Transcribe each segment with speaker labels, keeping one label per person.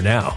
Speaker 1: now.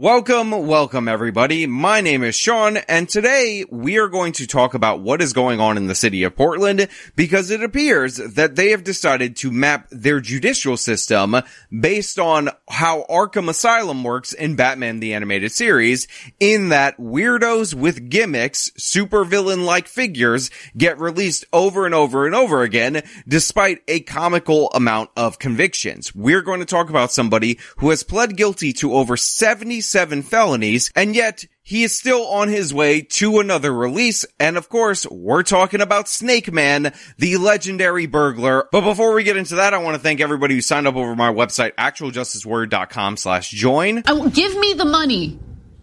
Speaker 2: Welcome, welcome everybody. My name is Sean and today we are going to talk about what is going on in the city of Portland because it appears that they have decided to map their judicial system based on how Arkham Asylum works in Batman the Animated Series in that weirdos with gimmicks, supervillain like figures get released over and over and over again despite a comical amount of convictions. We're going to talk about somebody who has pled guilty to over 70 seven felonies, and yet he is still on his way to another release. And of course, we're talking about Snake Man, the legendary burglar. But before we get into that, I want to thank everybody who signed up over my website, actualjusticewarrior.com slash join.
Speaker 3: Oh, give me the money.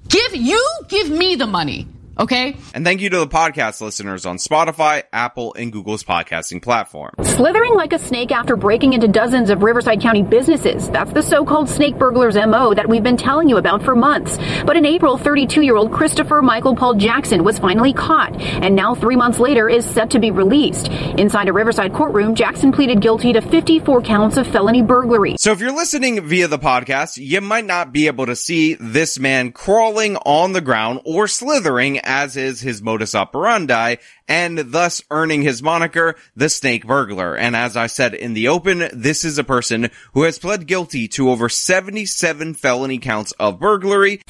Speaker 3: Give you give me the money. Okay.
Speaker 2: And thank you to the podcast listeners on Spotify, Apple, and Google's podcasting platform.
Speaker 4: Slithering like a snake after breaking into dozens of Riverside County businesses. That's the so-called snake burglar's MO that we've been telling you about for months. But in April, 32-year-old Christopher Michael Paul Jackson was finally caught and now three months later is set to be released. Inside a Riverside courtroom, Jackson pleaded guilty to 54 counts of felony burglary.
Speaker 2: So if you're listening via the podcast, you might not be able to see this man crawling on the ground or slithering as is his modus operandi, and thus earning his moniker, the Snake Burglar. And as I said in the open, this is a person who has pled guilty to over 77 felony counts of burglary.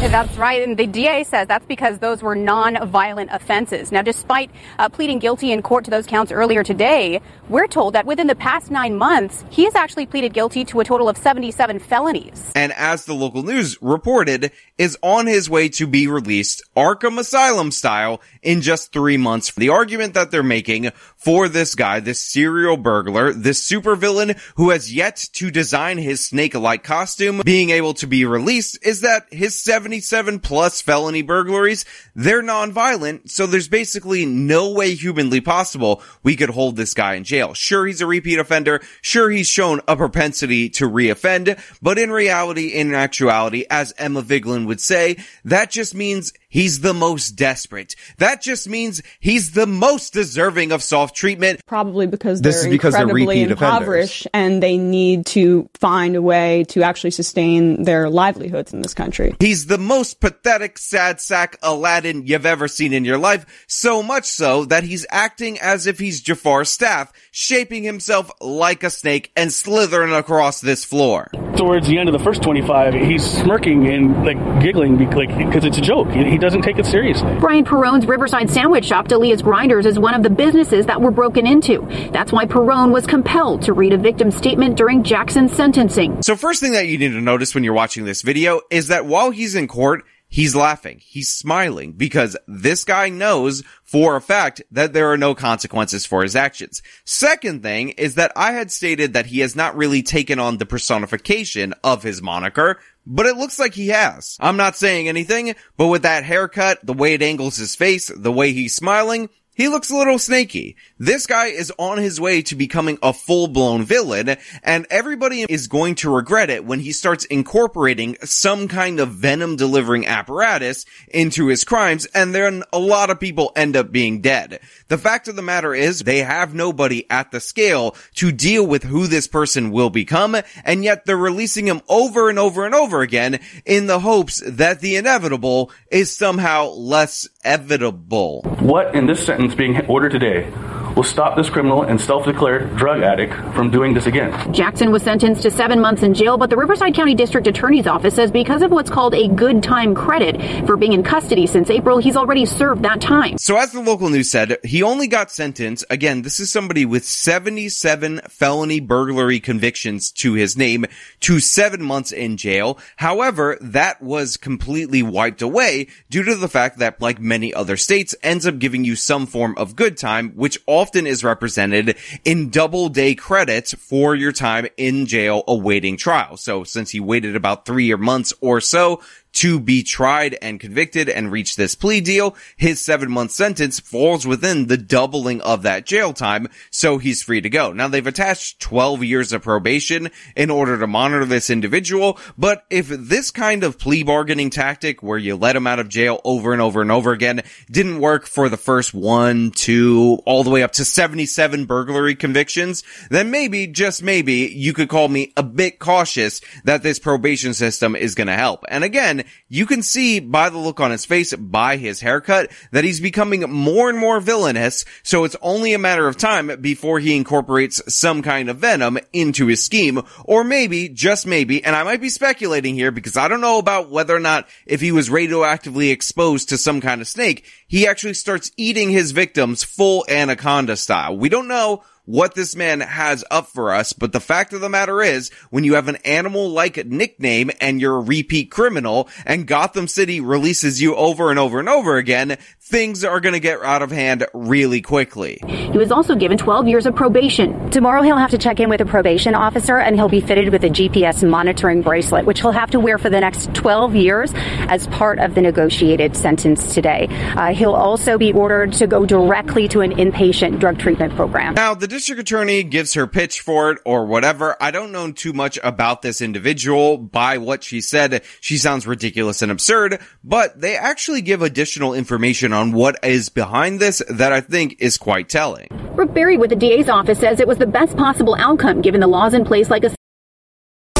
Speaker 5: That's right. And the DA says that's because those were non-violent offenses. Now, despite uh, pleading guilty in court to those counts earlier today, we're told that within the past nine months, he has actually pleaded guilty to a total of 77 felonies.
Speaker 2: And as the local news reported, is on his way to be released Arkham Asylum style in just three months. The argument that they're making for this guy, this serial burglar, this supervillain who has yet to design his snake-like costume being able to be released is that his 77 plus felony burglaries, they're non-violent, so there's basically no way humanly possible we could hold this guy in jail. Sure, he's a repeat offender. Sure, he's shown a propensity to reoffend, but in reality, in actuality, as Emma Vigeland would say, that just means He's the most desperate. That just means he's the most deserving of soft treatment.
Speaker 6: Probably because
Speaker 2: this
Speaker 6: they're
Speaker 2: is because
Speaker 6: incredibly
Speaker 2: they're
Speaker 6: impoverished and they need to find a way to actually sustain their livelihoods in this country.
Speaker 2: He's the most pathetic, sad sack Aladdin you've ever seen in your life. So much so that he's acting as if he's Jafar's staff, shaping himself like a snake and slithering across this floor.
Speaker 7: Towards the end of the first 25, he's smirking and like giggling because it's a joke. He doesn't take it seriously.
Speaker 4: Brian Perone's Riverside Sandwich Shop, Delia's Grinders, is one of the businesses that were broken into. That's why Perone was compelled to read a victim statement during Jackson's sentencing.
Speaker 2: So first thing that you need to notice when you're watching this video is that while he's in court, He's laughing. He's smiling because this guy knows for a fact that there are no consequences for his actions. Second thing is that I had stated that he has not really taken on the personification of his moniker, but it looks like he has. I'm not saying anything, but with that haircut, the way it angles his face, the way he's smiling, he looks a little snaky. This guy is on his way to becoming a full-blown villain, and everybody is going to regret it when he starts incorporating some kind of venom-delivering apparatus into his crimes, and then a lot of people end up being dead. The fact of the matter is, they have nobody at the scale to deal with who this person will become, and yet they're releasing him over and over and over again in the hopes that the inevitable is somehow less evitable.
Speaker 7: What in this sentence being ordered today will stop this criminal and self-declared drug addict from doing this again.
Speaker 4: Jackson was sentenced to seven months in jail, but the Riverside County District Attorney's Office says because of what's called a good time credit for being in custody since April, he's already served that time.
Speaker 2: So as the local news said, he only got sentenced, again, this is somebody with 77 felony burglary convictions to his name, to seven months in jail. However, that was completely wiped away due to the fact that, like many other states, ends up giving you some form of good time, which often often is represented in double day credits for your time in jail awaiting trial. So since he waited about three months or so to be tried and convicted and reach this plea deal, his seven month sentence falls within the doubling of that jail time, so he's free to go. Now they've attached 12 years of probation in order to monitor this individual, but if this kind of plea bargaining tactic where you let him out of jail over and over and over again didn't work for the first one, two, all the way up to 77 burglary convictions, then maybe, just maybe, you could call me a bit cautious that this probation system is gonna help. And again, you can see by the look on his face, by his haircut, that he's becoming more and more villainous, so it's only a matter of time before he incorporates some kind of venom into his scheme, or maybe, just maybe, and I might be speculating here because I don't know about whether or not if he was radioactively exposed to some kind of snake, he actually starts eating his victims full anaconda style. We don't know what this man has up for us, but the fact of the matter is, when you have an animal-like nickname and you're a repeat criminal, and Gotham City releases you over and over and over again, things are gonna get out of hand really quickly.
Speaker 4: He was also given 12 years of probation.
Speaker 5: Tomorrow he'll have to check in with a probation officer and he'll be fitted with a GPS monitoring bracelet, which he'll have to wear for the next 12 years as part of the negotiated sentence today. Uh, he'll also be ordered to go directly to an inpatient drug treatment program.
Speaker 2: Now, the district attorney gives her pitch for it or whatever. I don't know too much about this individual. By what she said, she sounds ridiculous and absurd, but they actually give additional information on what is behind this that I think is quite telling.
Speaker 4: Brooke Berry with the DA's office says it was the best possible outcome given the laws in place like a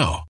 Speaker 8: now.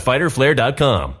Speaker 1: www.fighterflare.com.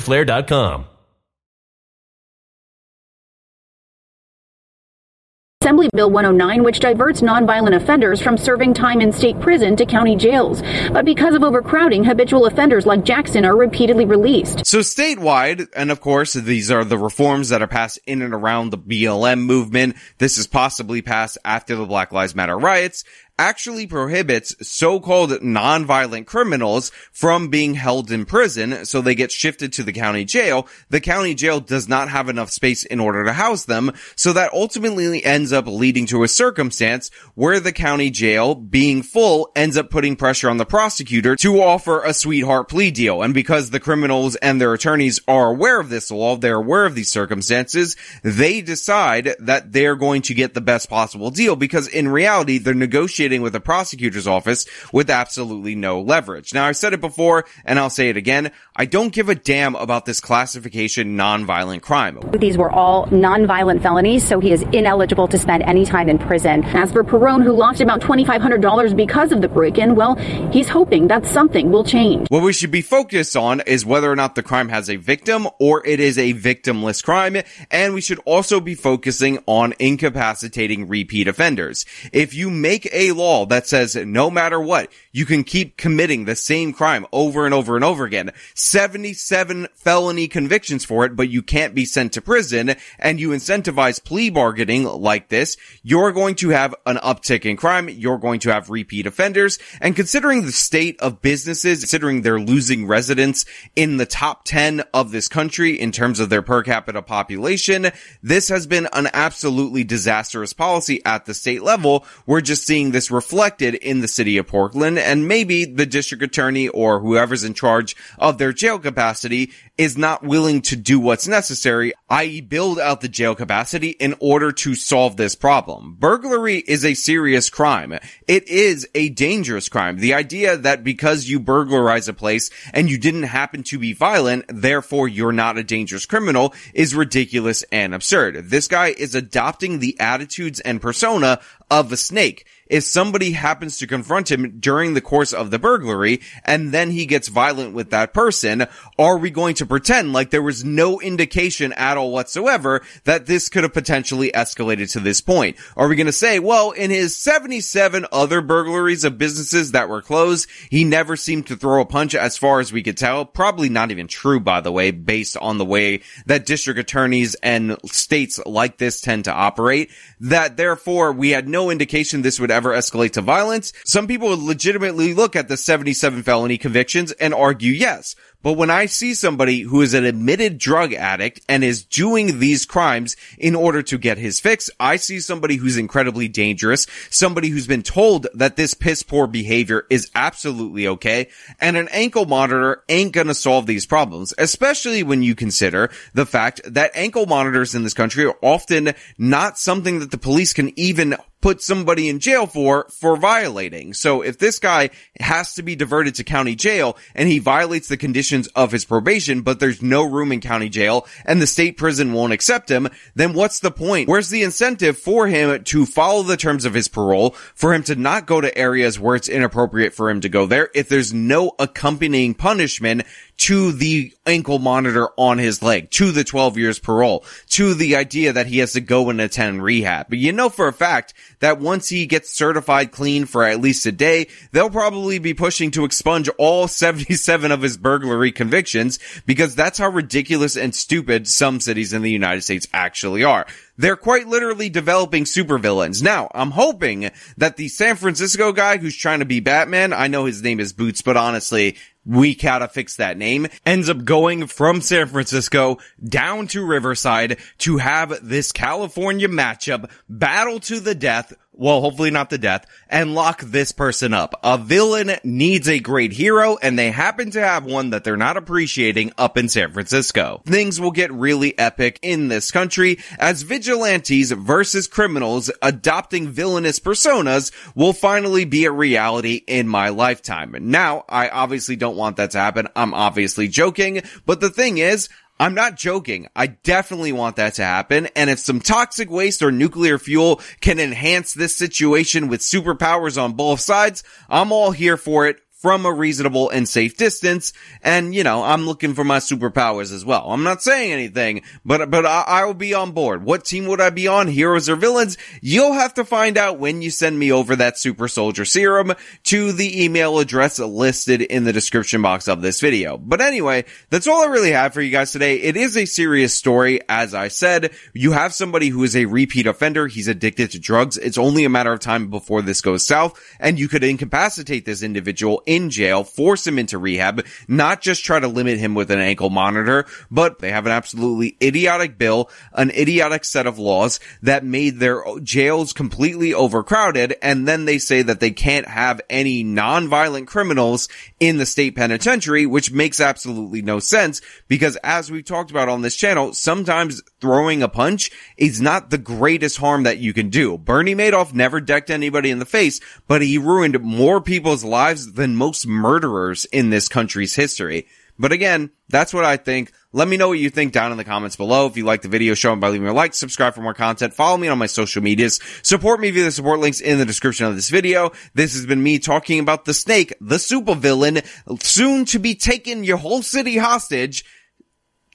Speaker 4: Assembly Bill 109, which diverts nonviolent offenders from serving time in state prison to county jails. But because of overcrowding, habitual offenders like Jackson are repeatedly released.
Speaker 2: So statewide, and of course, these are the reforms that are passed in and around the BLM movement. This is possibly passed after the Black Lives Matter riots actually prohibits so-called non-violent criminals from being held in prison, so they get shifted to the county jail. The county jail does not have enough space in order to house them, so that ultimately ends up leading to a circumstance where the county jail, being full, ends up putting pressure on the prosecutor to offer a sweetheart plea deal. And because the criminals and their attorneys are aware of this law, they're aware of these circumstances, they decide that they're going to get the best possible deal because in reality, they're negotiating with the prosecutor's office with absolutely no leverage. Now, I've said it before and I'll say it again. I don't give a damn about this classification nonviolent crime.
Speaker 5: These were all nonviolent felonies, so he is ineligible to spend any time in prison.
Speaker 4: As for Perone, who lost about $2,500 because of the break-in, well, he's hoping that something will change.
Speaker 2: What we should be focused on is whether or not the crime has a victim or it is a victimless crime, and we should also be focusing on incapacitating repeat offenders. If you make a law that says no matter what, you can keep committing the same crime over and over and over again. 77 felony convictions for it, but you can't be sent to prison and you incentivize plea bargaining like this, you're going to have an uptick in crime. You're going to have repeat offenders. And considering the state of businesses, considering they're losing residents in the top 10 of this country in terms of their per capita population, this has been an absolutely disastrous policy at the state level. We're just seeing this reflected in the city of Portland and maybe the district attorney or whoever's in charge of their jail capacity is not willing to do what's necessary, i.e. build out the jail capacity in order to solve this problem. Burglary is a serious crime. It is a dangerous crime. The idea that because you burglarize a place and you didn't happen to be violent, therefore you're not a dangerous criminal is ridiculous and absurd. This guy is adopting the attitudes and persona of a snake if somebody happens to confront him during the course of the burglary and then he gets violent with that person, are we going to pretend like there was no indication at all whatsoever that this could have potentially escalated to this point? Are we going to say, well, in his 77 other burglaries of businesses that were closed, he never seemed to throw a punch as far as we could tell? Probably not even true, by the way, based on the way that district attorneys and states like this tend to operate, that therefore we had no indication this would ever ever escalate to violence, some people would legitimately look at the 77 felony convictions and argue yes. But when I see somebody who is an admitted drug addict and is doing these crimes in order to get his fix, I see somebody who's incredibly dangerous, somebody who's been told that this piss poor behavior is absolutely okay, and an ankle monitor ain't gonna solve these problems, especially when you consider the fact that ankle monitors in this country are often not something that the police can even put somebody in jail for, for violating. So if this guy has to be diverted to county jail and he violates the conditions of his probation, but there's no room in county jail and the state prison won't accept him, then what's the point? Where's the incentive for him to follow the terms of his parole, for him to not go to areas where it's inappropriate for him to go there if there's no accompanying punishment to the ankle monitor on his leg, to the 12 years parole, to the idea that he has to go and attend rehab. But you know for a fact that once he gets certified clean for at least a day, they'll probably be pushing to expunge all 77 of his burglary convictions because that's how ridiculous and stupid some cities in the United States actually are. They're quite literally developing supervillains. Now, I'm hoping that the San Francisco guy who's trying to be Batman, I know his name is Boots, but honestly, we gotta fix that name, ends up going from San Francisco down to Riverside to have this California matchup battle to the death well, hopefully not the death, and lock this person up. A villain needs a great hero, and they happen to have one that they're not appreciating up in San Francisco. Things will get really epic in this country as vigilantes versus criminals adopting villainous personas will finally be a reality in my lifetime. Now, I obviously don't want that to happen. I'm obviously joking, but the thing is, I'm not joking. I definitely want that to happen. And if some toxic waste or nuclear fuel can enhance this situation with superpowers on both sides, I'm all here for it from a reasonable and safe distance. And, you know, I'm looking for my superpowers as well. I'm not saying anything, but, but I, I will be on board. What team would I be on? Heroes or villains? You'll have to find out when you send me over that super soldier serum to the email address listed in the description box of this video. But anyway, that's all I really have for you guys today. It is a serious story. As I said, you have somebody who is a repeat offender. He's addicted to drugs. It's only a matter of time before this goes south and you could incapacitate this individual in jail, force him into rehab, not just try to limit him with an ankle monitor, but they have an absolutely idiotic bill, an idiotic set of laws that made their jails completely overcrowded. And then they say that they can't have any non-violent criminals in the state penitentiary, which makes absolutely no sense because as we've talked about on this channel, sometimes throwing a punch is not the greatest harm that you can do. Bernie Madoff never decked anybody in the face, but he ruined more people's lives than most murderers in this country's history. But again, that's what I think. Let me know what you think down in the comments below. If you like the video, show them by leaving a like, subscribe for more content, follow me on my social medias, support me via the support links in the description of this video. This has been me talking about the snake, the supervillain, soon to be taking your whole city hostage.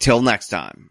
Speaker 2: Till next time.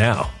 Speaker 1: now.